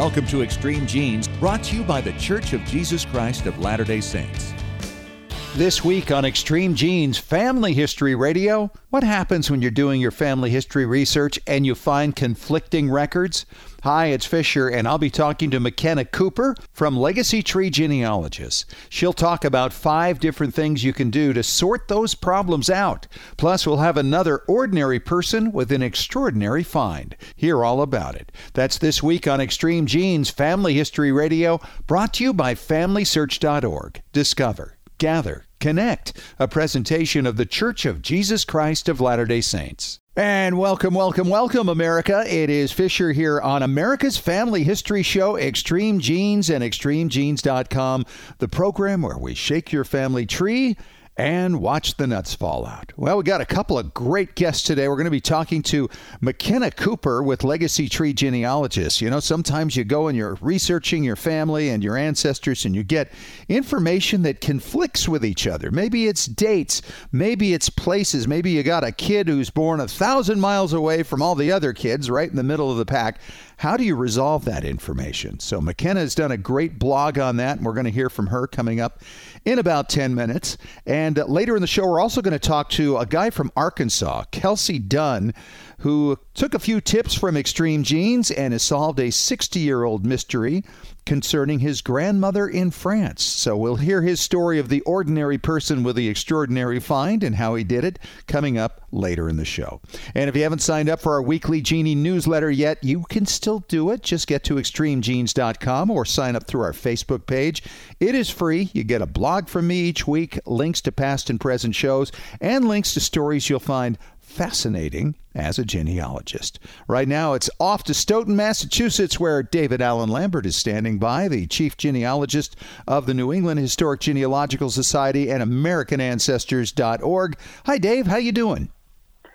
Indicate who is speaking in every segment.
Speaker 1: Welcome to Extreme Genes, brought to you by The Church of Jesus Christ of Latter day Saints. This week on Extreme Genes Family History Radio, what happens when you're doing your family history research and you find conflicting records? Hi, it's Fisher, and I'll be talking to McKenna Cooper from Legacy Tree Genealogists. She'll talk about five different things you can do to sort those problems out. Plus, we'll have another ordinary person with an extraordinary find. Hear all about it. That's this week on Extreme Genes Family History Radio, brought to you by FamilySearch.org. Discover Gather, Connect, a presentation of the Church of Jesus Christ of Latter day Saints. And welcome, welcome, welcome, America. It is Fisher here on America's Family History Show, Extreme Genes and ExtremeGenes.com, the program where we shake your family tree and watch the nuts fall out. Well, we got a couple of great guests today. We're going to be talking to McKenna Cooper with Legacy Tree Genealogists. You know, sometimes you go and you're researching your family and your ancestors and you get information that conflicts with each other. Maybe it's dates, maybe it's places, maybe you got a kid who's born a thousand miles away from all the other kids right in the middle of the pack. How do you resolve that information? So, McKenna has done a great blog on that, and we're going to hear from her coming up in about 10 minutes. And uh, later in the show, we're also going to talk to a guy from Arkansas, Kelsey Dunn, who took a few tips from Extreme Genes and has solved a 60 year old mystery concerning his grandmother in France. So we'll hear his story of the ordinary person with the extraordinary find and how he did it coming up later in the show. And if you haven't signed up for our weekly Genie newsletter yet, you can still do it. Just get to extremegenes.com or sign up through our Facebook page. It is free. You get a blog from me each week, links to past and present shows, and links to stories you'll find fascinating as a genealogist. Right now, it's off to Stoughton, Massachusetts, where David Allen Lambert is standing by, the chief genealogist of the New England Historic Genealogical Society and AmericanAncestors.org. Hi, Dave. How you doing?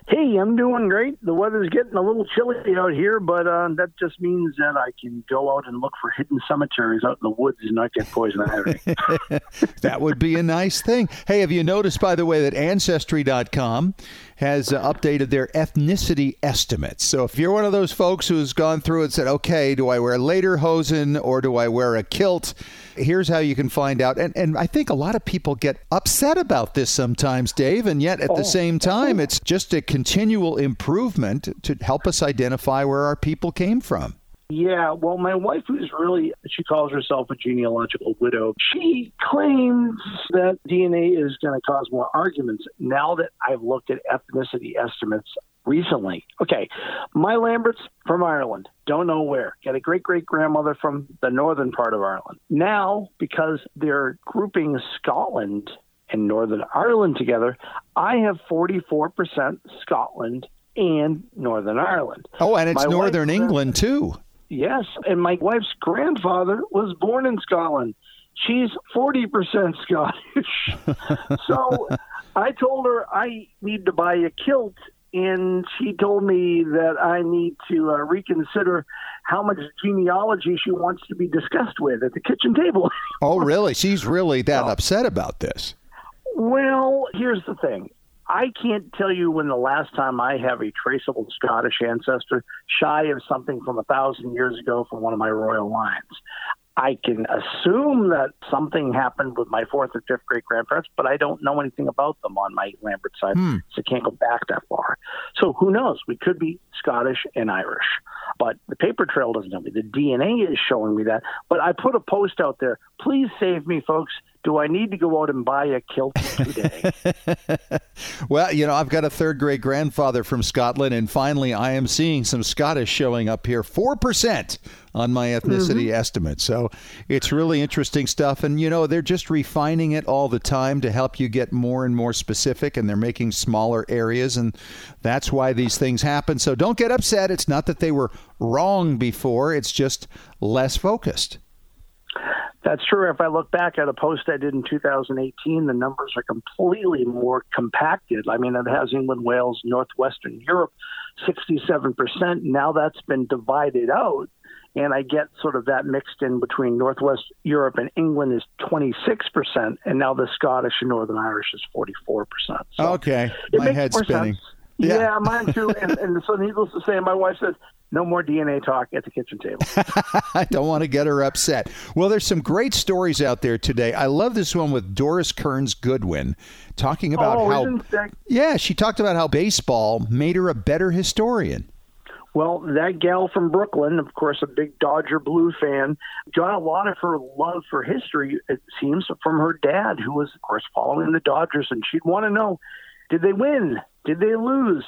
Speaker 2: Hey, I'm doing great. The weather's getting a little chilly out here, but uh, that just means that I can go out and look for hidden cemeteries out in the woods and not get poison ivy.
Speaker 1: that would be a nice thing. Hey, have you noticed, by the way, that Ancestry.com has uh, updated their ethnicity estimates? So if you're one of those folks who's gone through and said, okay, do I wear lederhosen or do I wear a kilt? Here's how you can find out. And, and I think a lot of people get upset about this sometimes, Dave, and yet at oh. the same time, it's just a continual improvement to help us identify where our people came from.
Speaker 2: Yeah, well, my wife, who's really, she calls herself a genealogical widow, she claims that DNA is going to cause more arguments now that I've looked at ethnicity estimates recently. Okay, my Lambert's from Ireland, don't know where. Got a great great grandmother from the northern part of Ireland. Now, because they're grouping Scotland and Northern Ireland together, I have 44% Scotland and Northern Ireland.
Speaker 1: Oh, and it's my Northern England too.
Speaker 2: Yes, and my wife's grandfather was born in Scotland. She's 40% Scottish. so I told her I need to buy a kilt, and she told me that I need to uh, reconsider how much genealogy she wants to be discussed with at the kitchen table.
Speaker 1: oh, really? She's really that upset about this.
Speaker 2: Well, here's the thing. I can't tell you when the last time I have a traceable Scottish ancestor shy of something from a thousand years ago from one of my royal lines. I can assume that something happened with my fourth or fifth great grandparents, but I don't know anything about them on my Lambert side, hmm. so I can't go back that far. So who knows? We could be Scottish and Irish, but the paper trail doesn't tell me. The DNA is showing me that. But I put a post out there. Please save me, folks do I need to go out and buy a kilt today?
Speaker 1: well, you know, I've got a third great grandfather from Scotland, and finally I am seeing some Scottish showing up here. 4% on my ethnicity mm-hmm. estimate. So it's really interesting stuff. And, you know, they're just refining it all the time to help you get more and more specific, and they're making smaller areas. And that's why these things happen. So don't get upset. It's not that they were wrong before, it's just less focused.
Speaker 2: That's true. If I look back at a post I did in 2018, the numbers are completely more compacted. I mean, it has England, Wales, Northwestern Europe, 67%. Now that's been divided out, and I get sort of that mixed in between Northwest Europe and England is 26%, and now the Scottish and Northern Irish is 44%.
Speaker 1: So okay, my head's spinning.
Speaker 2: Yeah. yeah. mine too. and, and so, needless to say, my wife says, no more DNA talk at the kitchen table.
Speaker 1: I don't want to get her upset. Well, there's some great stories out there today. I love this one with Doris Kearns Goodwin talking about
Speaker 2: oh,
Speaker 1: how.
Speaker 2: That...
Speaker 1: Yeah, she talked about how baseball made her a better historian.
Speaker 2: Well, that gal from Brooklyn, of course, a big Dodger Blue fan, got a lot of her love for history, it seems, from her dad, who was, of course, following the Dodgers. And she'd want to know did they win? Did they lose?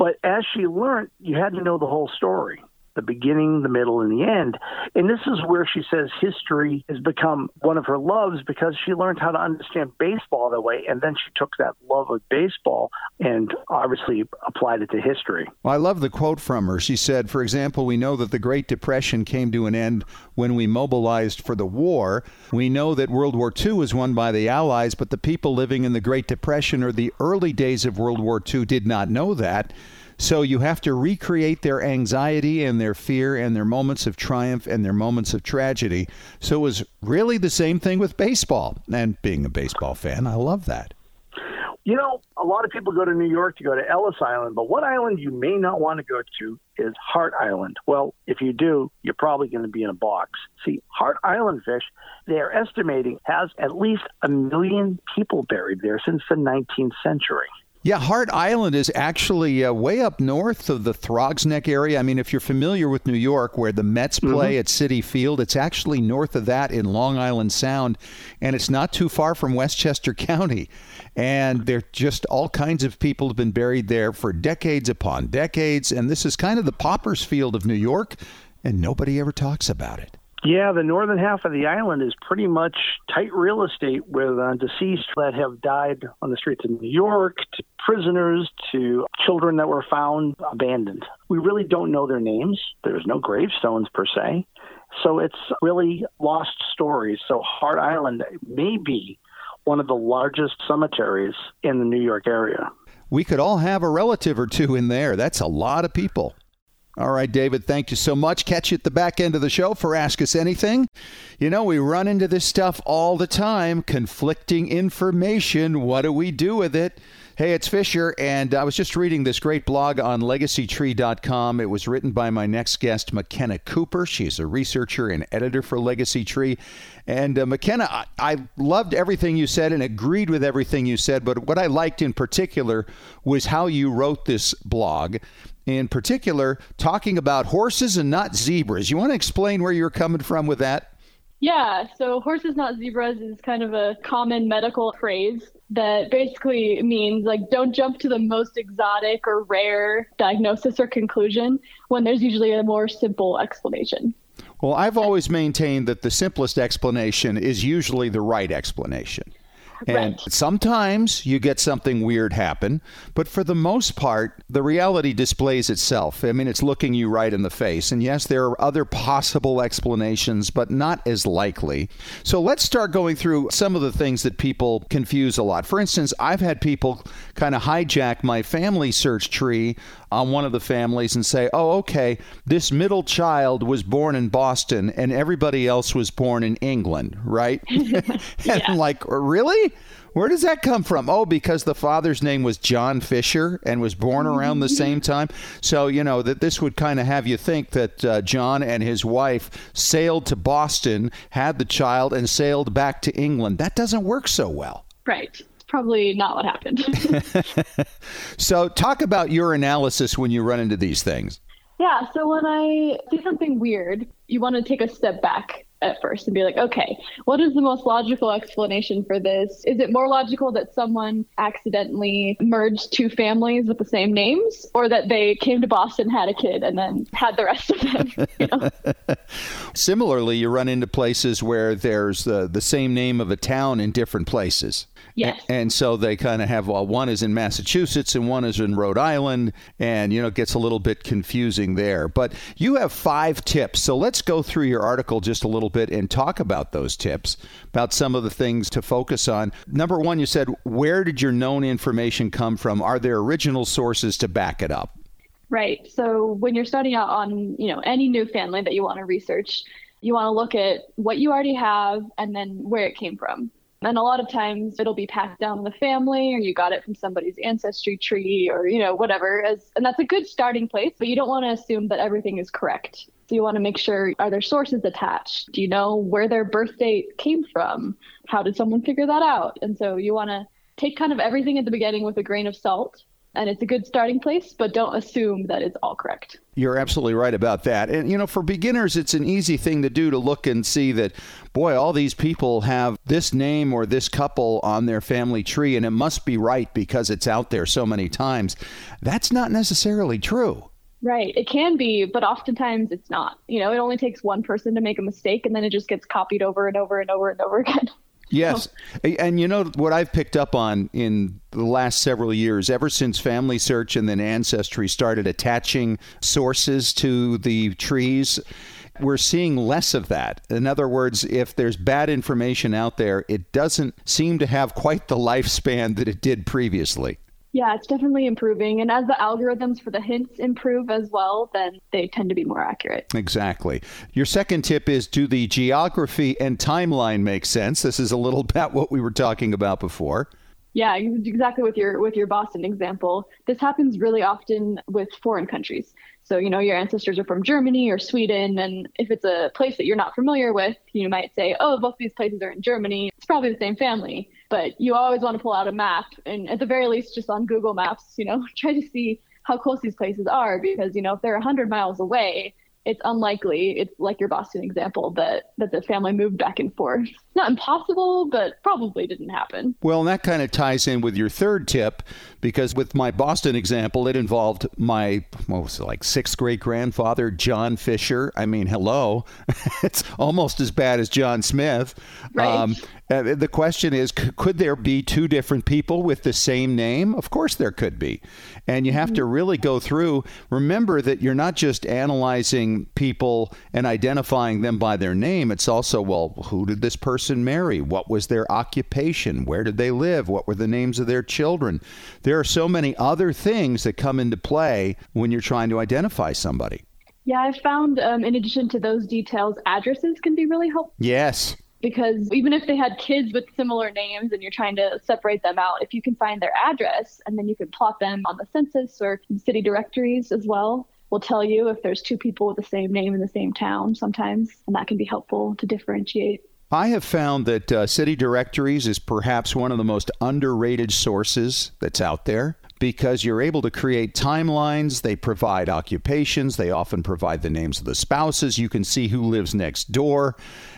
Speaker 2: But as she learned, you had to know the whole story the beginning, the middle, and the end. And this is where she says history has become one of her loves because she learned how to understand baseball that way. And then she took that love of baseball and obviously applied it to history.
Speaker 1: Well, I love the quote from her. She said, for example, we know that the Great Depression came to an end when we mobilized for the war. We know that World War II was won by the Allies, but the people living in the Great Depression or the early days of World War II did not know that. So you have to recreate their anxiety and their fear and their moments of triumph and their moments of tragedy. So it was really the same thing with baseball. And being a baseball fan, I love that.
Speaker 2: You know, a lot of people go to New York to go to Ellis Island, but what island you may not want to go to is Hart Island. Well, if you do, you're probably going to be in a box. See, Hart Island fish, they're estimating, has at least a million people buried there since the 19th century.
Speaker 1: Yeah, Hart Island is actually uh, way up north of the Throgs Neck area. I mean, if you're familiar with New York, where the Mets mm-hmm. play mm-hmm. at Citi Field, it's actually north of that in Long Island Sound, and it's not too far from Westchester County. And there just all kinds of people have been buried there for decades upon decades, and this is kind of the pauper's field of New York, and nobody ever talks about it.
Speaker 2: Yeah, the northern half of the island is pretty much tight real estate with uh, deceased that have died on the streets of New York, to prisoners, to children that were found abandoned. We really don't know their names. There's no gravestones per se. So it's really lost stories. So Hart Island may be one of the largest cemeteries in the New York area.
Speaker 1: We could all have a relative or two in there. That's a lot of people. All right, David, thank you so much. Catch you at the back end of the show for Ask Us Anything. You know, we run into this stuff all the time conflicting information. What do we do with it? Hey, it's Fisher, and I was just reading this great blog on legacytree.com. It was written by my next guest, McKenna Cooper. She's a researcher and editor for Legacy Tree. And uh, McKenna, I, I loved everything you said and agreed with everything you said, but what I liked in particular was how you wrote this blog in particular talking about horses and not zebras. You want to explain where you're coming from with that?
Speaker 3: Yeah, so horses, not zebras is kind of a common medical phrase that basically means like don't jump to the most exotic or rare diagnosis or conclusion when there's usually a more simple explanation.
Speaker 1: Well, I've always maintained that the simplest explanation is usually the right explanation. And right. sometimes you get something weird happen, but for the most part, the reality displays itself. I mean, it's looking you right in the face. And yes, there are other possible explanations, but not as likely. So let's start going through some of the things that people confuse a lot. For instance, I've had people kind of hijack my family search tree on one of the families and say, oh, okay, this middle child was born in Boston and everybody else was born in England, right? and yeah. I'm like, really? Where does that come from? Oh, because the father's name was John Fisher and was born around the same time. So, you know, that this would kind of have you think that uh, John and his wife sailed to Boston, had the child, and sailed back to England. That doesn't work so well.
Speaker 3: Right probably not what happened.
Speaker 1: so, talk about your analysis when you run into these things.
Speaker 3: Yeah, so when I see something weird, you want to take a step back at first and be like, okay, what is the most logical explanation for this? Is it more logical that someone accidentally merged two families with the same names, or that they came to Boston, had a kid, and then had the rest of them? You know?
Speaker 1: Similarly, you run into places where there's the, the same name of a town in different places.
Speaker 3: Yes.
Speaker 1: And so they kind of have well, one is in Massachusetts and one is in Rhode Island, and you know it gets a little bit confusing there. But you have five tips, so let's go through your article just a little bit and talk about those tips, about some of the things to focus on. Number one, you said where did your known information come from? Are there original sources to back it up?
Speaker 3: Right. So when you're starting out on you know any new family that you want to research, you want to look at what you already have and then where it came from. And a lot of times it'll be passed down in the family or you got it from somebody's ancestry tree or, you know, whatever. As, and that's a good starting place, but you don't want to assume that everything is correct. So you want to make sure are there sources attached? Do you know where their birth date came from? How did someone figure that out? And so you want to take kind of everything at the beginning with a grain of salt and it's a good starting place, but don't assume that it's all correct.
Speaker 1: You're absolutely right about that. And, you know, for beginners, it's an easy thing to do to look and see that, boy, all these people have this name or this couple on their family tree, and it must be right because it's out there so many times. That's not necessarily true.
Speaker 3: Right. It can be, but oftentimes it's not. You know, it only takes one person to make a mistake and then it just gets copied over and over and over and over again.
Speaker 1: Yes. And you know what I've picked up on in the last several years, ever since Family Search and then Ancestry started attaching sources to the trees, we're seeing less of that. In other words, if there's bad information out there, it doesn't seem to have quite the lifespan that it did previously.
Speaker 3: Yeah, it's definitely improving. And as the algorithms for the hints improve as well, then they tend to be more accurate.
Speaker 1: Exactly. Your second tip is do the geography and timeline make sense? This is a little about what we were talking about before.
Speaker 3: Yeah, exactly with your with your Boston example. This happens really often with foreign countries. So, you know, your ancestors are from Germany or Sweden and if it's a place that you're not familiar with, you might say, "Oh, both these places are in Germany. It's probably the same family." but you always want to pull out a map and at the very least just on google maps you know try to see how close these places are because you know if they're 100 miles away it's unlikely it's like your boston example that that the family moved back and forth not impossible but probably didn't happen
Speaker 1: well and that kind of ties in with your third tip because with my boston example it involved my what was it, like sixth great grandfather john fisher i mean hello it's almost as bad as john smith
Speaker 3: right. Um,
Speaker 1: the question is could there be two different people with the same name? Of course there could be. And you have to mm-hmm. really go through. Remember that you're not just analyzing people and identifying them by their name. It's also, well, who did this person marry? What was their occupation? Where did they live? What were the names of their children? There are so many other things that come into play when you're trying to identify somebody.
Speaker 3: Yeah, I found um, in addition to those details, addresses can be really helpful.
Speaker 1: Yes
Speaker 3: because even if they had kids with similar names and you're trying to separate them out, if you can find their address and then you can plot them on the census or city directories as well, will tell you if there's two people with the same name in the same town sometimes, and that can be helpful to differentiate.
Speaker 1: I have found that uh, city directories is perhaps one of the most underrated sources that's out there because you're able to create timelines. They provide occupations. They often provide the names of the spouses. You can see who lives next door.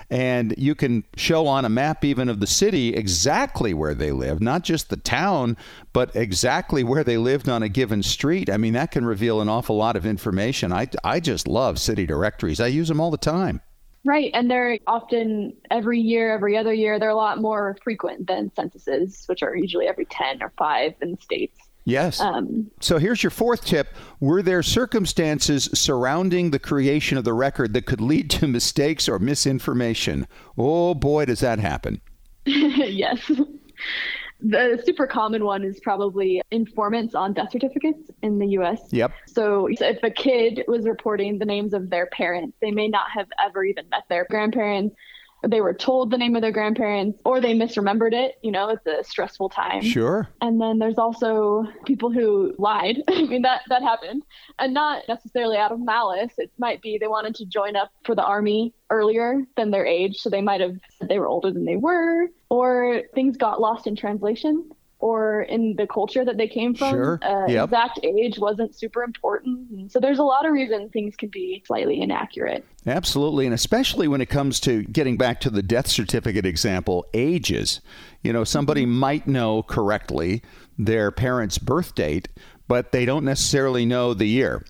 Speaker 1: And you can show on a map, even of the city, exactly where they live, not just the town, but exactly where they lived on a given street. I mean, that can reveal an awful lot of information. I, I just love city directories, I use them all the time.
Speaker 3: Right. And they're often every year, every other year, they're a lot more frequent than censuses, which are usually every 10 or 5 in the States.
Speaker 1: Yes. Um, so here's your fourth tip. Were there circumstances surrounding the creation of the record that could lead to mistakes or misinformation? Oh boy, does that happen.
Speaker 3: yes. The super common one is probably informants on death certificates in the US.
Speaker 1: Yep.
Speaker 3: So if a kid was reporting the names of their parents, they may not have ever even met their grandparents they were told the name of their grandparents or they misremembered it. You know, it's a stressful time.
Speaker 1: Sure.
Speaker 3: And then there's also people who lied. I mean, that, that happened. And not necessarily out of malice. It might be they wanted to join up for the army earlier than their age. So they might have said they were older than they were, or things got lost in translation or in the culture that they came from.
Speaker 1: Sure. Uh,
Speaker 3: yep. Exact age wasn't super important. So there's a lot of reasons things can be slightly inaccurate.
Speaker 1: Absolutely. And especially when it comes to getting back to the death certificate example, ages. You know, somebody mm-hmm. might know correctly their parents' birth date, but they don't necessarily know the year.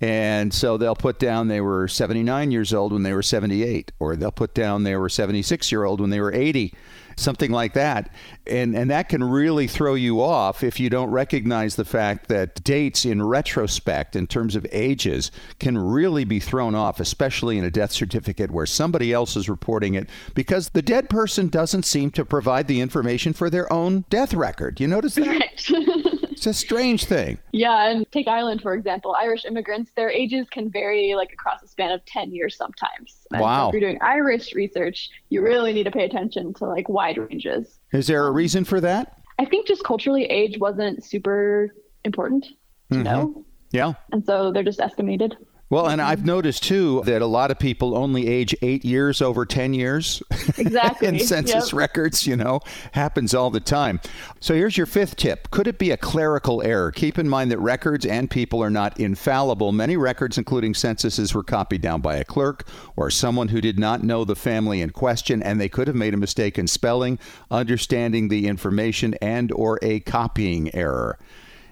Speaker 1: And so they'll put down they were 79 years old when they were 78, or they'll put down they were 76 year old when they were 80 something like that. And, and that can really throw you off if you don't recognize the fact that dates in retrospect, in terms of ages, can really be thrown off, especially in a death certificate where somebody else is reporting it because the dead person doesn't seem to provide the information for their own death record. You notice that? It's a strange thing.
Speaker 3: Yeah, and take Ireland for example. Irish immigrants, their ages can vary like across a span of ten years sometimes. And
Speaker 1: wow.
Speaker 3: So if you're doing Irish research, you really need to pay attention to like wide ranges.
Speaker 1: Is there a reason for that?
Speaker 3: I think just culturally, age wasn't super important to mm-hmm. know.
Speaker 1: Yeah.
Speaker 3: And so they're just estimated.
Speaker 1: Well, and mm-hmm. I've noticed too that a lot of people only age eight years over 10 years.
Speaker 3: Exactly.
Speaker 1: in census
Speaker 3: yep.
Speaker 1: records, you know, happens all the time. So here's your fifth tip. Could it be a clerical error? Keep in mind that records and people are not infallible. Many records, including censuses, were copied down by a clerk or someone who did not know the family in question, and they could have made a mistake in spelling, understanding the information, and or a copying error.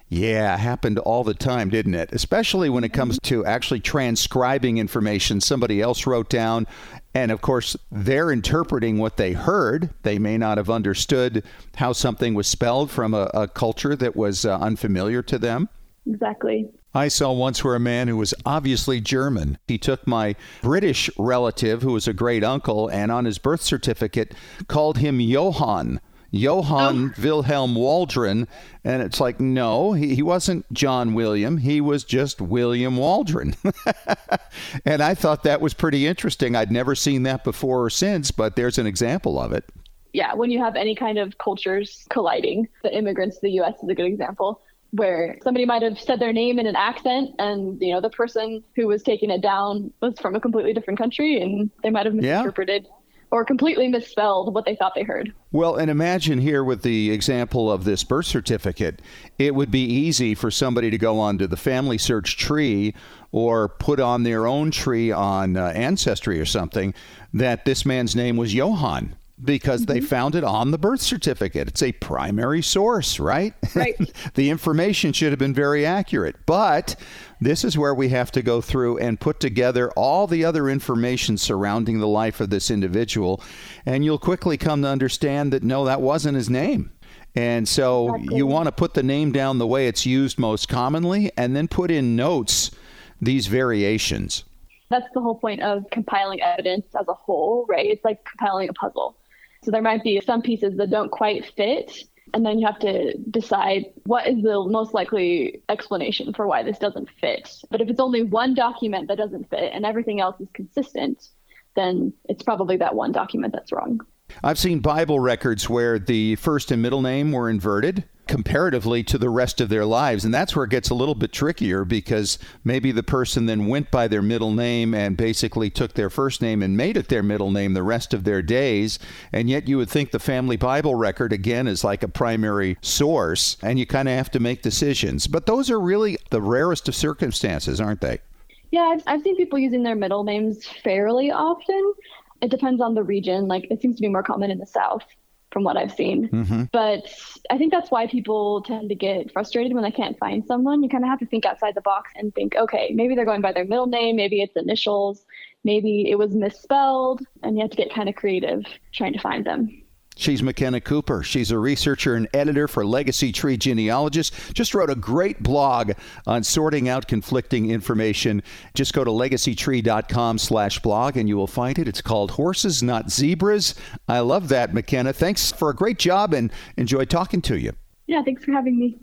Speaker 1: Yeah, happened all the time, didn't it? Especially when it comes to actually transcribing information somebody else wrote down. And of course, they're interpreting what they heard. They may not have understood how something was spelled from a, a culture that was uh, unfamiliar to them.
Speaker 3: Exactly.
Speaker 1: I saw once where a man who was obviously German, he took my British relative, who was a great uncle, and on his birth certificate called him Johann Johann oh. Wilhelm Waldron. And it's like, no, he, he wasn't John William. He was just William Waldron. and I thought that was pretty interesting. I'd never seen that before or since, but there's an example of it.
Speaker 3: Yeah, when you have any kind of cultures colliding, the immigrants to the U.S. is a good example where somebody might have said their name in an accent and you know the person who was taking it down was from a completely different country and they might have misinterpreted yeah or completely misspelled what they thought they heard.
Speaker 1: Well, and imagine here with the example of this birth certificate, it would be easy for somebody to go onto the family search tree or put on their own tree on uh, Ancestry or something that this man's name was Johann because mm-hmm. they found it on the birth certificate. It's a primary source, right?
Speaker 3: Right.
Speaker 1: the information should have been very accurate. But this is where we have to go through and put together all the other information surrounding the life of this individual. And you'll quickly come to understand that no, that wasn't his name. And so exactly. you want to put the name down the way it's used most commonly and then put in notes these variations.
Speaker 3: That's the whole point of compiling evidence as a whole, right? It's like compiling a puzzle. So there might be some pieces that don't quite fit. And then you have to decide what is the most likely explanation for why this doesn't fit. But if it's only one document that doesn't fit and everything else is consistent, then it's probably that one document that's wrong.
Speaker 1: I've seen Bible records where the first and middle name were inverted comparatively to the rest of their lives. And that's where it gets a little bit trickier because maybe the person then went by their middle name and basically took their first name and made it their middle name the rest of their days. And yet you would think the family Bible record, again, is like a primary source, and you kind of have to make decisions. But those are really the rarest of circumstances, aren't they?
Speaker 3: Yeah, I've, I've seen people using their middle names fairly often it depends on the region. Like it seems to be more common in the South from what I've seen. Mm-hmm. But I think that's why people tend to get frustrated when they can't find someone. You kind of have to think outside the box and think, okay, maybe they're going by their middle name, maybe it's initials, maybe it was misspelled, and you have to get kind of creative trying to find them.
Speaker 1: She's McKenna Cooper. She's a researcher and editor for Legacy Tree Genealogists. Just wrote a great blog on sorting out conflicting information. Just go to legacytree.com slash blog and you will find it. It's called Horses Not Zebras. I love that, McKenna. Thanks for a great job and enjoy talking to you.
Speaker 3: Yeah, thanks for having me.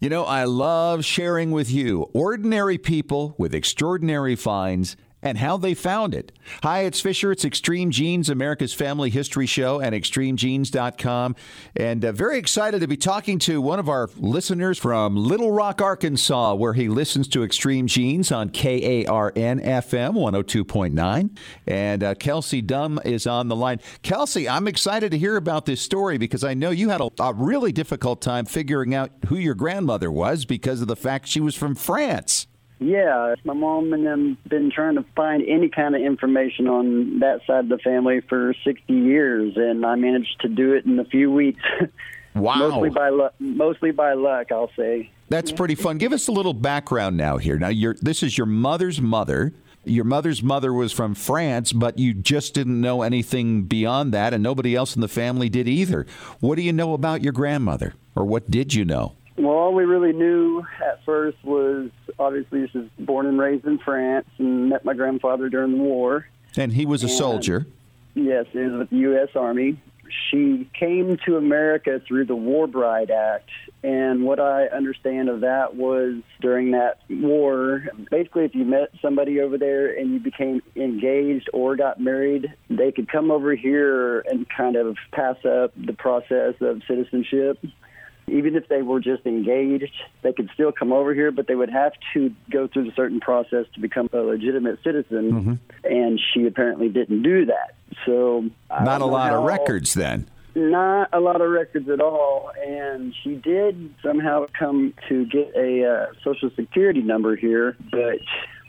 Speaker 1: You know, I love sharing with you ordinary people with extraordinary finds and how they found it. Hi, it's Fisher. It's Extreme Genes, America's Family History Show, and extremegenes.com. And uh, very excited to be talking to one of our listeners from Little Rock, Arkansas, where he listens to Extreme Genes on KARN FM 102.9. And uh, Kelsey Dunn is on the line. Kelsey, I'm excited to hear about this story because I know you had a, a really difficult time figuring out who your grandmother was because of the fact she was from France.
Speaker 4: Yeah, my mom and them have been trying to find any kind of information on that side of the family for 60 years, and I managed to do it in a few weeks.
Speaker 1: Wow!
Speaker 4: mostly by luck. Mostly by luck, I'll say.
Speaker 1: That's pretty fun. Give us a little background now. Here, now, this is your mother's mother. Your mother's mother was from France, but you just didn't know anything beyond that, and nobody else in the family did either. What do you know about your grandmother, or what did you know?
Speaker 4: Well, all we really knew at first was obviously she was born and raised in France and met my grandfather during the war.
Speaker 1: And he was a and, soldier.
Speaker 4: Yes, he was with the U.S. Army. she came to America through the War Bride Act. And what I understand of that was during that war, basically, if you met somebody over there and you became engaged or got married, they could come over here and kind of pass up the process of citizenship even if they were just engaged, they could still come over here, but they would have to go through a certain process to become a legitimate citizen. Mm-hmm. And she apparently didn't do that. So,
Speaker 1: not a lot of records then.
Speaker 4: Not a lot of records at all. And she did somehow come to get a uh, social security number here, but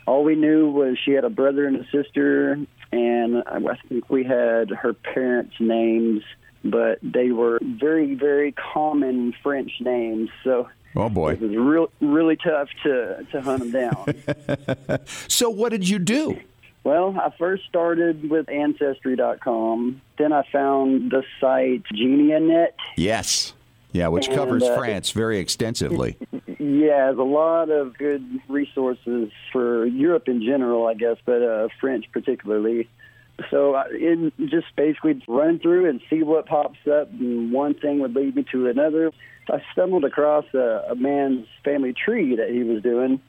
Speaker 4: all we knew was she had a brother and a sister, and I think we had her parents' names but they were very, very common French names. So
Speaker 1: Oh boy,
Speaker 4: it was real, really tough to to hunt them down.
Speaker 1: so what did you do?
Speaker 4: Well, I first started with Ancestry.com. Then I found the site Geneanet.
Speaker 1: Yes. Yeah, which and, covers uh, France very extensively.
Speaker 4: Yeah, there's a lot of good resources for Europe in general, I guess, but uh, French particularly. So uh, in just basically run through and see what pops up, and one thing would lead me to another. I stumbled across a, a man's family tree that he was doing.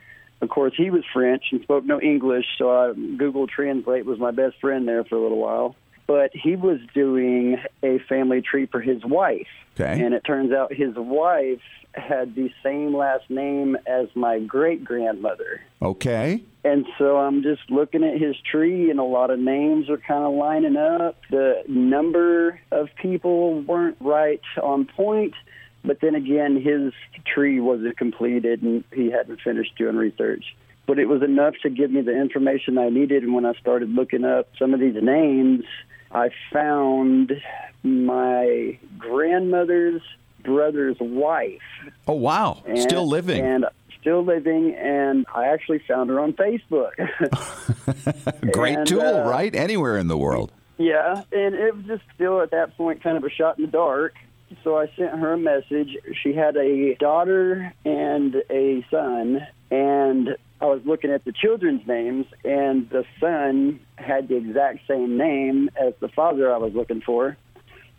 Speaker 4: Of course, he was French and spoke no English, so I, Google Translate was my best friend there for a little while. But he was doing a family tree for his wife.
Speaker 1: Okay.
Speaker 4: And it turns out his wife had the same last name as my great grandmother.
Speaker 1: Okay.
Speaker 4: And so I'm just looking at his tree, and a lot of names are kind of lining up. The number of people weren't right on point, but then again, his tree wasn't completed and he hadn't finished doing research. But it was enough to give me the information I needed. And when I started looking up some of these names, I found my grandmother's brother's wife.
Speaker 1: Oh wow! And, still living.
Speaker 4: And still living, and I actually found her on Facebook.
Speaker 1: Great and, tool, uh, right? Anywhere in the world.
Speaker 4: Yeah, and it was just still at that point kind of a shot in the dark. So I sent her a message. She had a daughter and a son, and I was looking at the children's names, and the son had the exact same name as the father I was looking for.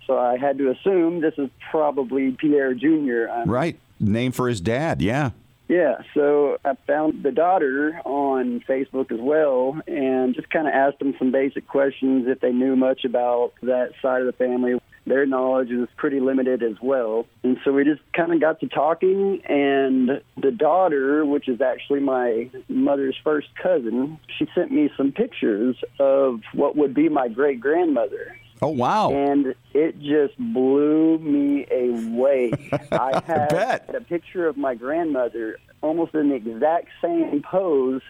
Speaker 4: So I had to assume this is probably Pierre Jr.
Speaker 1: I'm, um, right. Name for his dad, yeah.
Speaker 4: Yeah, so I found the daughter on Facebook as well and just kind of asked them some basic questions if they knew much about that side of the family. Their knowledge is pretty limited as well. And so we just kind of got to talking, and the daughter, which is actually my mother's first cousin, she sent me some pictures of what would be my great grandmother.
Speaker 1: Oh wow!
Speaker 4: And it just blew me away. I had
Speaker 1: I
Speaker 4: a picture of my grandmother almost in the exact same pose,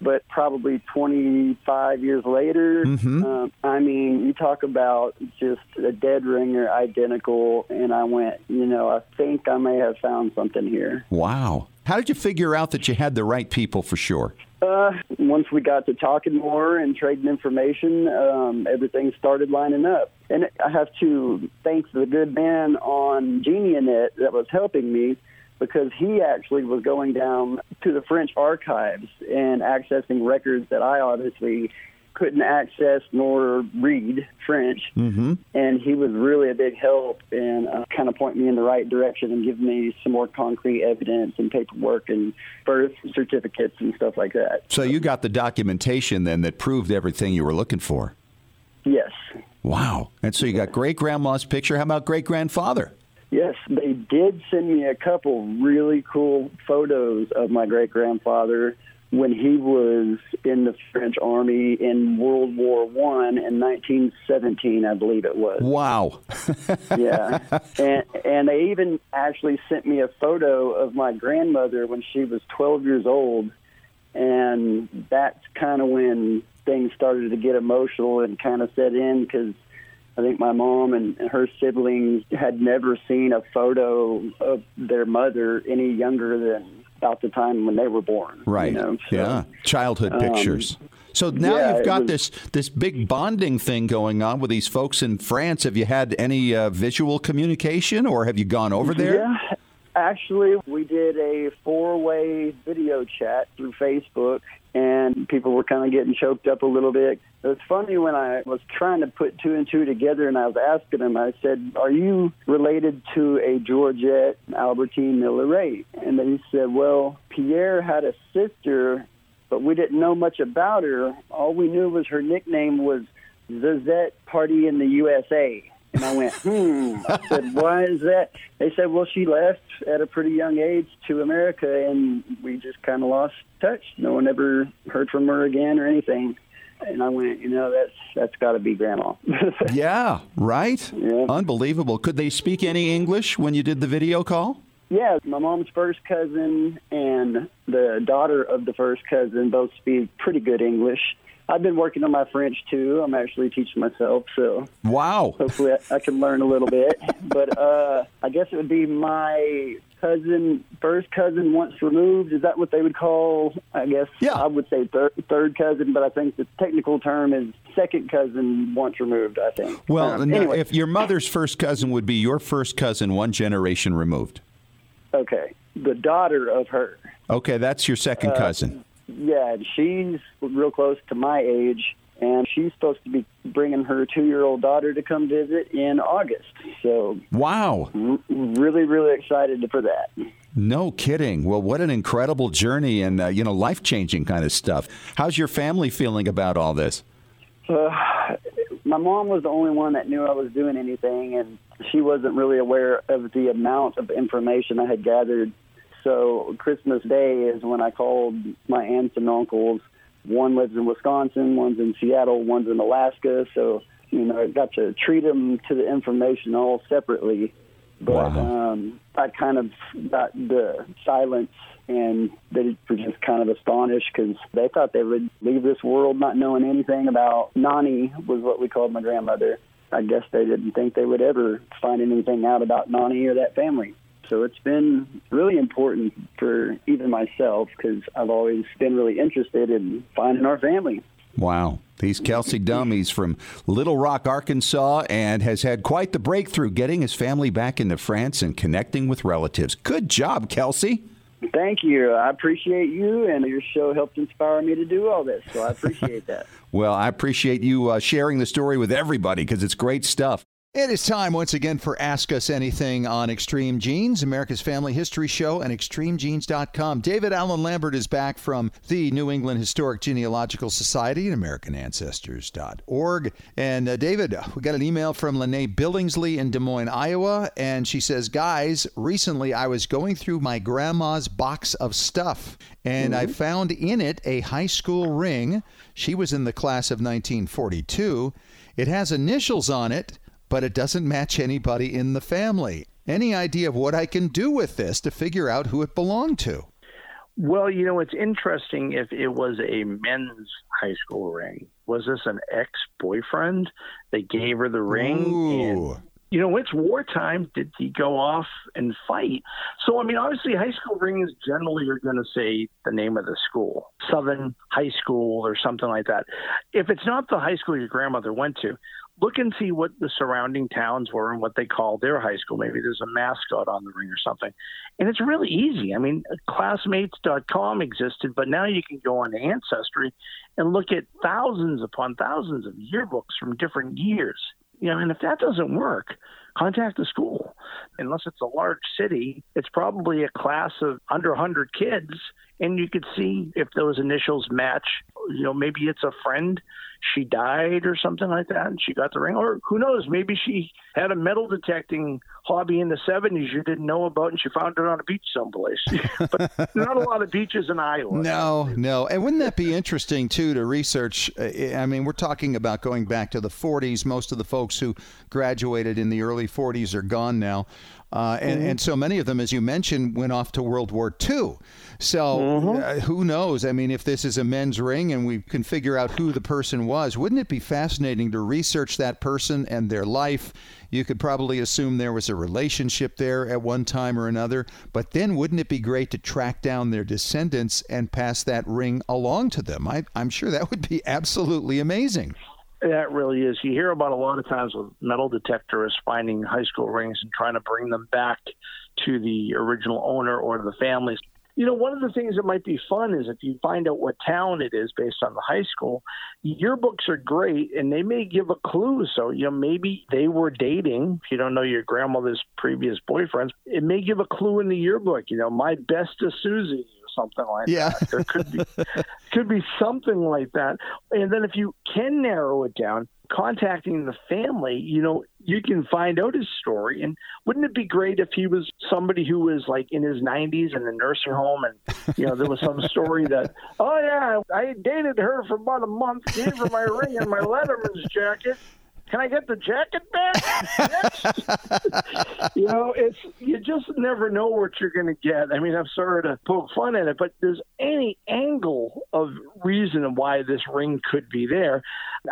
Speaker 4: but probably 25 years later.
Speaker 1: Mm-hmm.
Speaker 4: Um, I mean, you talk about just a dead ringer, identical, and I went, you know, I think I may have found something here.
Speaker 1: Wow! How did you figure out that you had the right people for sure?
Speaker 4: Uh, once we got to talking more and trading information, um, everything started lining up. And I have to thank the good man on Geneanet that was helping me because he actually was going down to the French archives and accessing records that I obviously couldn't access nor read French,
Speaker 1: mm-hmm.
Speaker 4: and he was really a big help and uh, kind of point me in the right direction and give me some more concrete evidence and paperwork and birth certificates and stuff like that.
Speaker 1: So you got the documentation then that proved everything you were looking for.
Speaker 4: Yes.
Speaker 1: Wow. And so you got great grandma's picture. How about great grandfather?
Speaker 4: Yes, they did send me a couple really cool photos of my great grandfather when he was in the French army in World War One in 1917, I believe it was.
Speaker 1: Wow.
Speaker 4: yeah, and and they even actually sent me a photo of my grandmother when she was 12 years old, and that's kind of when things started to get emotional and kind of set in because. I think my mom and her siblings had never seen a photo of their mother any younger than about the time when they were born.
Speaker 1: Right.
Speaker 4: You know?
Speaker 1: so, yeah. Childhood um, pictures. So now yeah, you've got was, this this big bonding thing going on with these folks in France. Have you had any uh, visual communication, or have you gone over there?
Speaker 4: Yeah, actually, we did a four way video chat through Facebook, and people were kind of getting choked up a little bit. It was funny when I was trying to put two and two together, and I was asking him. I said, "Are you related to a Georgette Albertine Miller Ray?" And then he said, "Well, Pierre had a sister, but we didn't know much about her. All we knew was her nickname was Zazette Party in the USA." And I went, hmm. I said, why is that? They said, well, she left at a pretty young age to America, and we just kind of lost touch. No one ever heard from her again or anything. And I went, you know, that's that's got to be grandma.
Speaker 1: yeah, right.
Speaker 4: Yeah.
Speaker 1: Unbelievable. Could they speak any English when you did the video call?
Speaker 4: Yeah, my mom's first cousin and the daughter of the first cousin both speak pretty good English. I've been working on my French too. I'm actually teaching myself, so
Speaker 1: wow.
Speaker 4: Hopefully, I, I can learn a little bit. but uh, I guess it would be my cousin, first cousin once removed. Is that what they would call? I guess
Speaker 1: yeah.
Speaker 4: I would say third, third cousin, but I think the technical term is second cousin once removed. I think.
Speaker 1: Well,
Speaker 4: um, anyway.
Speaker 1: if your mother's first cousin would be your first cousin, one generation removed.
Speaker 4: Okay, the daughter of her.
Speaker 1: Okay, that's your second
Speaker 4: Uh,
Speaker 1: cousin.
Speaker 4: Yeah, she's real close to my age, and she's supposed to be bringing her two-year-old daughter to come visit in August. So,
Speaker 1: wow,
Speaker 4: r- really, really excited for that.
Speaker 1: No kidding. Well, what an incredible journey and uh, you know life changing kind of stuff. How's your family feeling about all this?
Speaker 4: Uh, my mom was the only one that knew I was doing anything, and she wasn't really aware of the amount of information I had gathered. So Christmas Day is when I called my aunts and uncles. One lives in Wisconsin, one's in Seattle, one's in Alaska. So you know, I got to treat them to the information all separately. But
Speaker 1: Wow.
Speaker 4: um, I kind of got the silence, and they were just kind of astonished because they thought they would leave this world not knowing anything about Nani was what we called my grandmother. I guess they didn't think they would ever find anything out about Nani or that family. So it's been really important for even myself because I've always been really interested in finding our family.
Speaker 1: Wow. He's Kelsey Dummies from Little Rock, Arkansas, and has had quite the breakthrough getting his family back into France and connecting with relatives. Good job, Kelsey.
Speaker 4: Thank you. I appreciate you, and your show helped inspire me to do all this. So I appreciate that.
Speaker 1: Well, I appreciate you uh, sharing the story with everybody because it's great stuff. It is time once again for Ask Us Anything on Extreme Genes, America's Family History Show, and ExtremeGenes.com. David Allen Lambert is back from the New England Historic Genealogical Society and AmericanAncestors.org. And uh, David, we got an email from Lene Billingsley in Des Moines, Iowa, and she says, Guys, recently I was going through my grandma's box of stuff, and I found in it a high school ring. She was in the class of 1942. It has initials on it but it doesn't match anybody in the family. Any idea of what I can do with this to figure out who it belonged to?
Speaker 2: Well, you know, it's interesting if it was a men's high school ring. Was this an ex boyfriend? They gave her the ring. And, you know, it's wartime. Did he go off and fight? So, I mean, obviously, high school rings generally are going to say the name of the school, Southern High School or something like that. If it's not the high school your grandmother went to, look and see what the surrounding towns were and what they call their high school. Maybe there's a mascot on the ring or something. And it's really easy. I mean, classmates.com existed, but now you can go on Ancestry and look at thousands upon thousands of yearbooks from different years. You know, and if that doesn't work, contact the school. Unless it's a large city, it's probably a class of under 100 kids, and you could see if those initials match. You know, maybe it's a friend, she died or something like that, and she got the ring. Or who knows, maybe she had a metal detecting hobby in the 70s you didn't know about, and she found it on a beach someplace. but not a lot of beaches in Iowa.
Speaker 1: No, no. And wouldn't that be interesting, too, to research? I mean, we're talking about going back to the 40s. Most of the folks who graduated in the early 40s are gone now. Uh, and, and so many of them, as you mentioned, went off to World War II. So uh, who knows? I mean, if this is a men's ring and we can figure out who the person was, wouldn't it be fascinating to research that person and their life? You could probably assume there was a relationship there at one time or another, but then wouldn't it be great to track down their descendants and pass that ring along to them? I, I'm sure that would be absolutely amazing.
Speaker 2: That really is. You hear about a lot of times with metal detectors finding high school rings and trying to bring them back to the original owner or the families. You know, one of the things that might be fun is if you find out what town it is based on the high school, yearbooks are great and they may give a clue. So, you know, maybe they were dating. If you don't know your grandmother's previous boyfriends, it may give a clue in the yearbook, you know, my best to Susie something like that.
Speaker 1: yeah.
Speaker 2: that. There could be could be something like that. And then if you can narrow it down, contacting the family, you know, you can find out his story. And wouldn't it be great if he was somebody who was like in his 90s in a nursing home and, you know, there was some story that, oh, yeah, I dated her for about a month, gave her my ring and my Letterman's jacket can I get the jacket back? you know, it's you just never know what you're going to get. I mean, I'm sorry to poke fun at it, but there's any angle of reason why this ring could be there.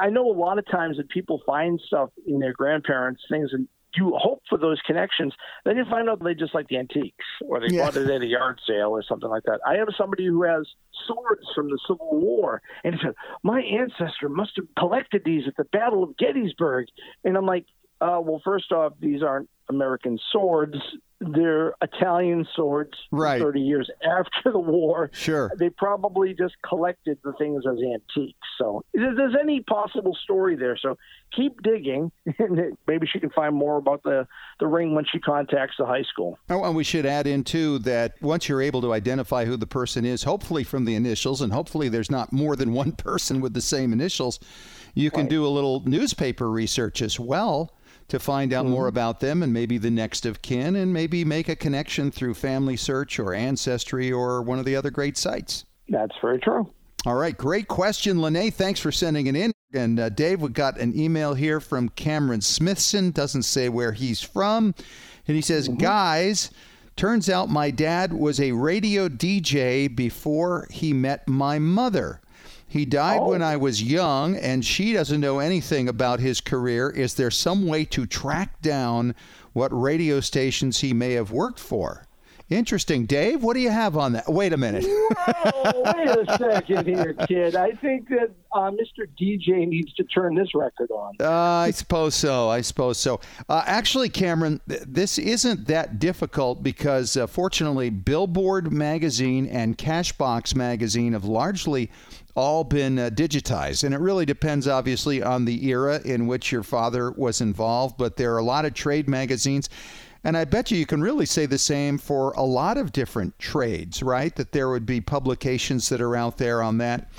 Speaker 2: I know a lot of times that people find stuff in their grandparents' things and you hope for those connections. Then you find out they just like the antiques or they yeah. bought it at a yard sale or something like that. I have somebody who has swords from the Civil War and he said, My ancestor must have collected these at the Battle of Gettysburg. And I'm like, uh, well, first off, these aren't American swords they're Italian swords
Speaker 1: right.
Speaker 2: 30 years after the war.
Speaker 1: Sure.
Speaker 2: They probably just collected the things as antiques. So there's any possible story there. So keep digging, and maybe she can find more about the, the ring when she contacts the high school.
Speaker 1: Oh, and we should add in, too, that once you're able to identify who the person is, hopefully from the initials, and hopefully there's not more than one person with the same initials, you can right. do a little newspaper research as well to find out mm-hmm. more about them and maybe the next of kin and maybe make a connection through FamilySearch or Ancestry or one of the other great sites.
Speaker 2: That's very true.
Speaker 1: All right, great question, Lene. Thanks for sending it in. And uh, Dave, we got an email here from Cameron Smithson. Doesn't say where he's from, and he says, mm-hmm. "Guys, turns out my dad was a radio DJ before he met my mother. He died oh. when I was young, and she doesn't know anything about his career. Is there some way to track down what radio stations he may have worked for? Interesting. Dave, what do you have on that? Wait a minute.
Speaker 2: Whoa, wait a second here, kid. I think that uh, Mr. DJ needs to turn this record on.
Speaker 1: Uh, I suppose so. I suppose so. Uh, actually, Cameron, th- this isn't that difficult because uh, fortunately, Billboard magazine and Cashbox magazine have largely all been uh, digitized. And it really depends, obviously, on the era in which your father was involved. But there are a lot of trade magazines and I bet you you can really say the same for a lot of different trades, right? That there would be publications that are out there on that.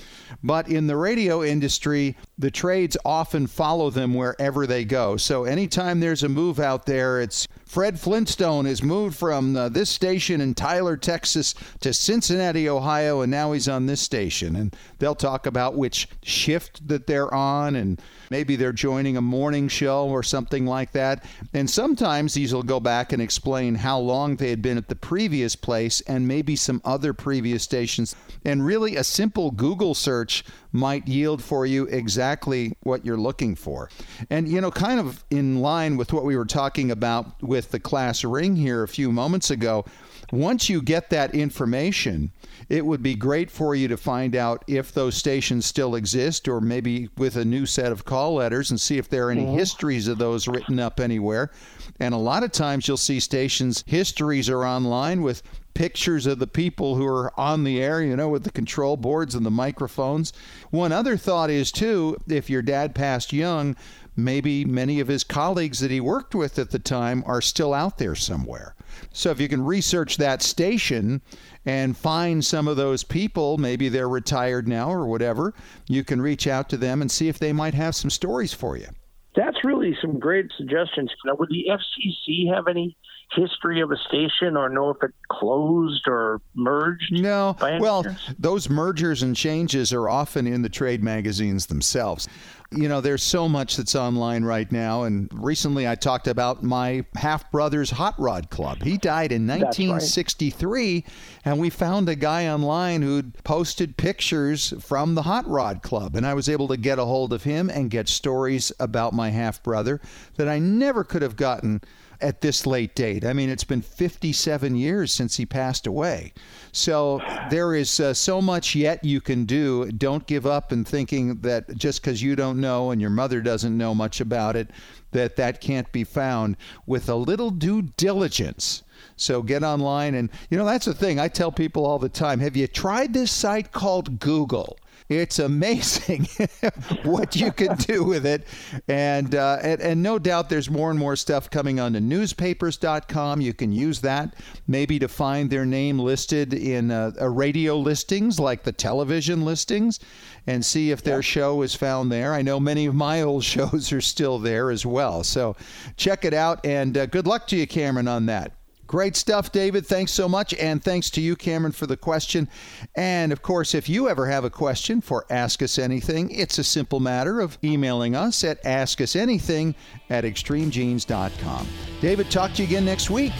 Speaker 1: But in the radio industry, the trades often follow them wherever they go. So anytime there's a move out there, it's Fred Flintstone has moved from uh, this station in Tyler, Texas to Cincinnati, Ohio, and now he's on this station. And they'll talk about which shift that they're on and Maybe they're joining a morning show or something like that. And sometimes these will go back and explain how long they had been at the previous place and maybe some other previous stations. And really, a simple Google search might yield for you exactly what you're looking for. And, you know, kind of in line with what we were talking about with the class ring here a few moments ago, once you get that information, it would be great for you to find out if those stations still exist or maybe with a new set of call letters and see if there are any mm-hmm. histories of those written up anywhere. And a lot of times you'll see stations' histories are online with pictures of the people who are on the air, you know, with the control boards and the microphones. One other thought is, too, if your dad passed young, maybe many of his colleagues that he worked with at the time are still out there somewhere. So if you can research that station and find some of those people, maybe they're retired now or whatever, you can reach out to them and see if they might have some stories for you.
Speaker 2: That's really some great suggestions. Now, would the FCC have any history of a station or know if it closed or merged?
Speaker 1: No. Well, those mergers and changes are often in the trade magazines themselves you know, there's so much that's online right now. And recently I talked about my half brother's hot rod club. He died in 1963, right. and we found a guy online who'd posted pictures from the hot rod club. And I was able to get a hold of him and get stories about my half brother that I never could have gotten at this late date. I mean, it's been 57 years since he passed away. So there is uh, so much yet you can do. Don't give up in thinking that just because you don't know and your mother doesn't know much about it, that that can't be found. With a little due diligence, So get online. And, you know, that's the thing I tell people all the time. Have you tried this site called Google? It's amazing what you can do with it, and, uh, and and no doubt there's more and more stuff coming on to newspapers.com. You can use that maybe to find their name listed in uh, radio listings like the television listings, and see if their show is found there. I know many of my old shows are still there as well. So check it out, and uh, good luck to you, Cameron, on that. Great stuff, David. Thanks so much. And thanks to you, Cameron, for the question. And of course, if you ever have a question for Ask Us Anything, it's a simple matter of emailing us at askusanything at extremegenes.com. David, talk to you again next week.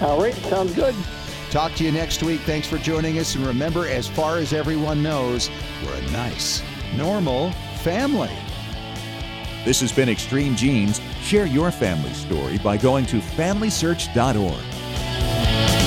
Speaker 2: All right, sounds good.
Speaker 1: Talk to you next week. Thanks for joining us. And remember, as far as everyone knows, we're a nice, normal family.
Speaker 5: This has been Extreme Genes. Share your family story by going to FamilySearch.org.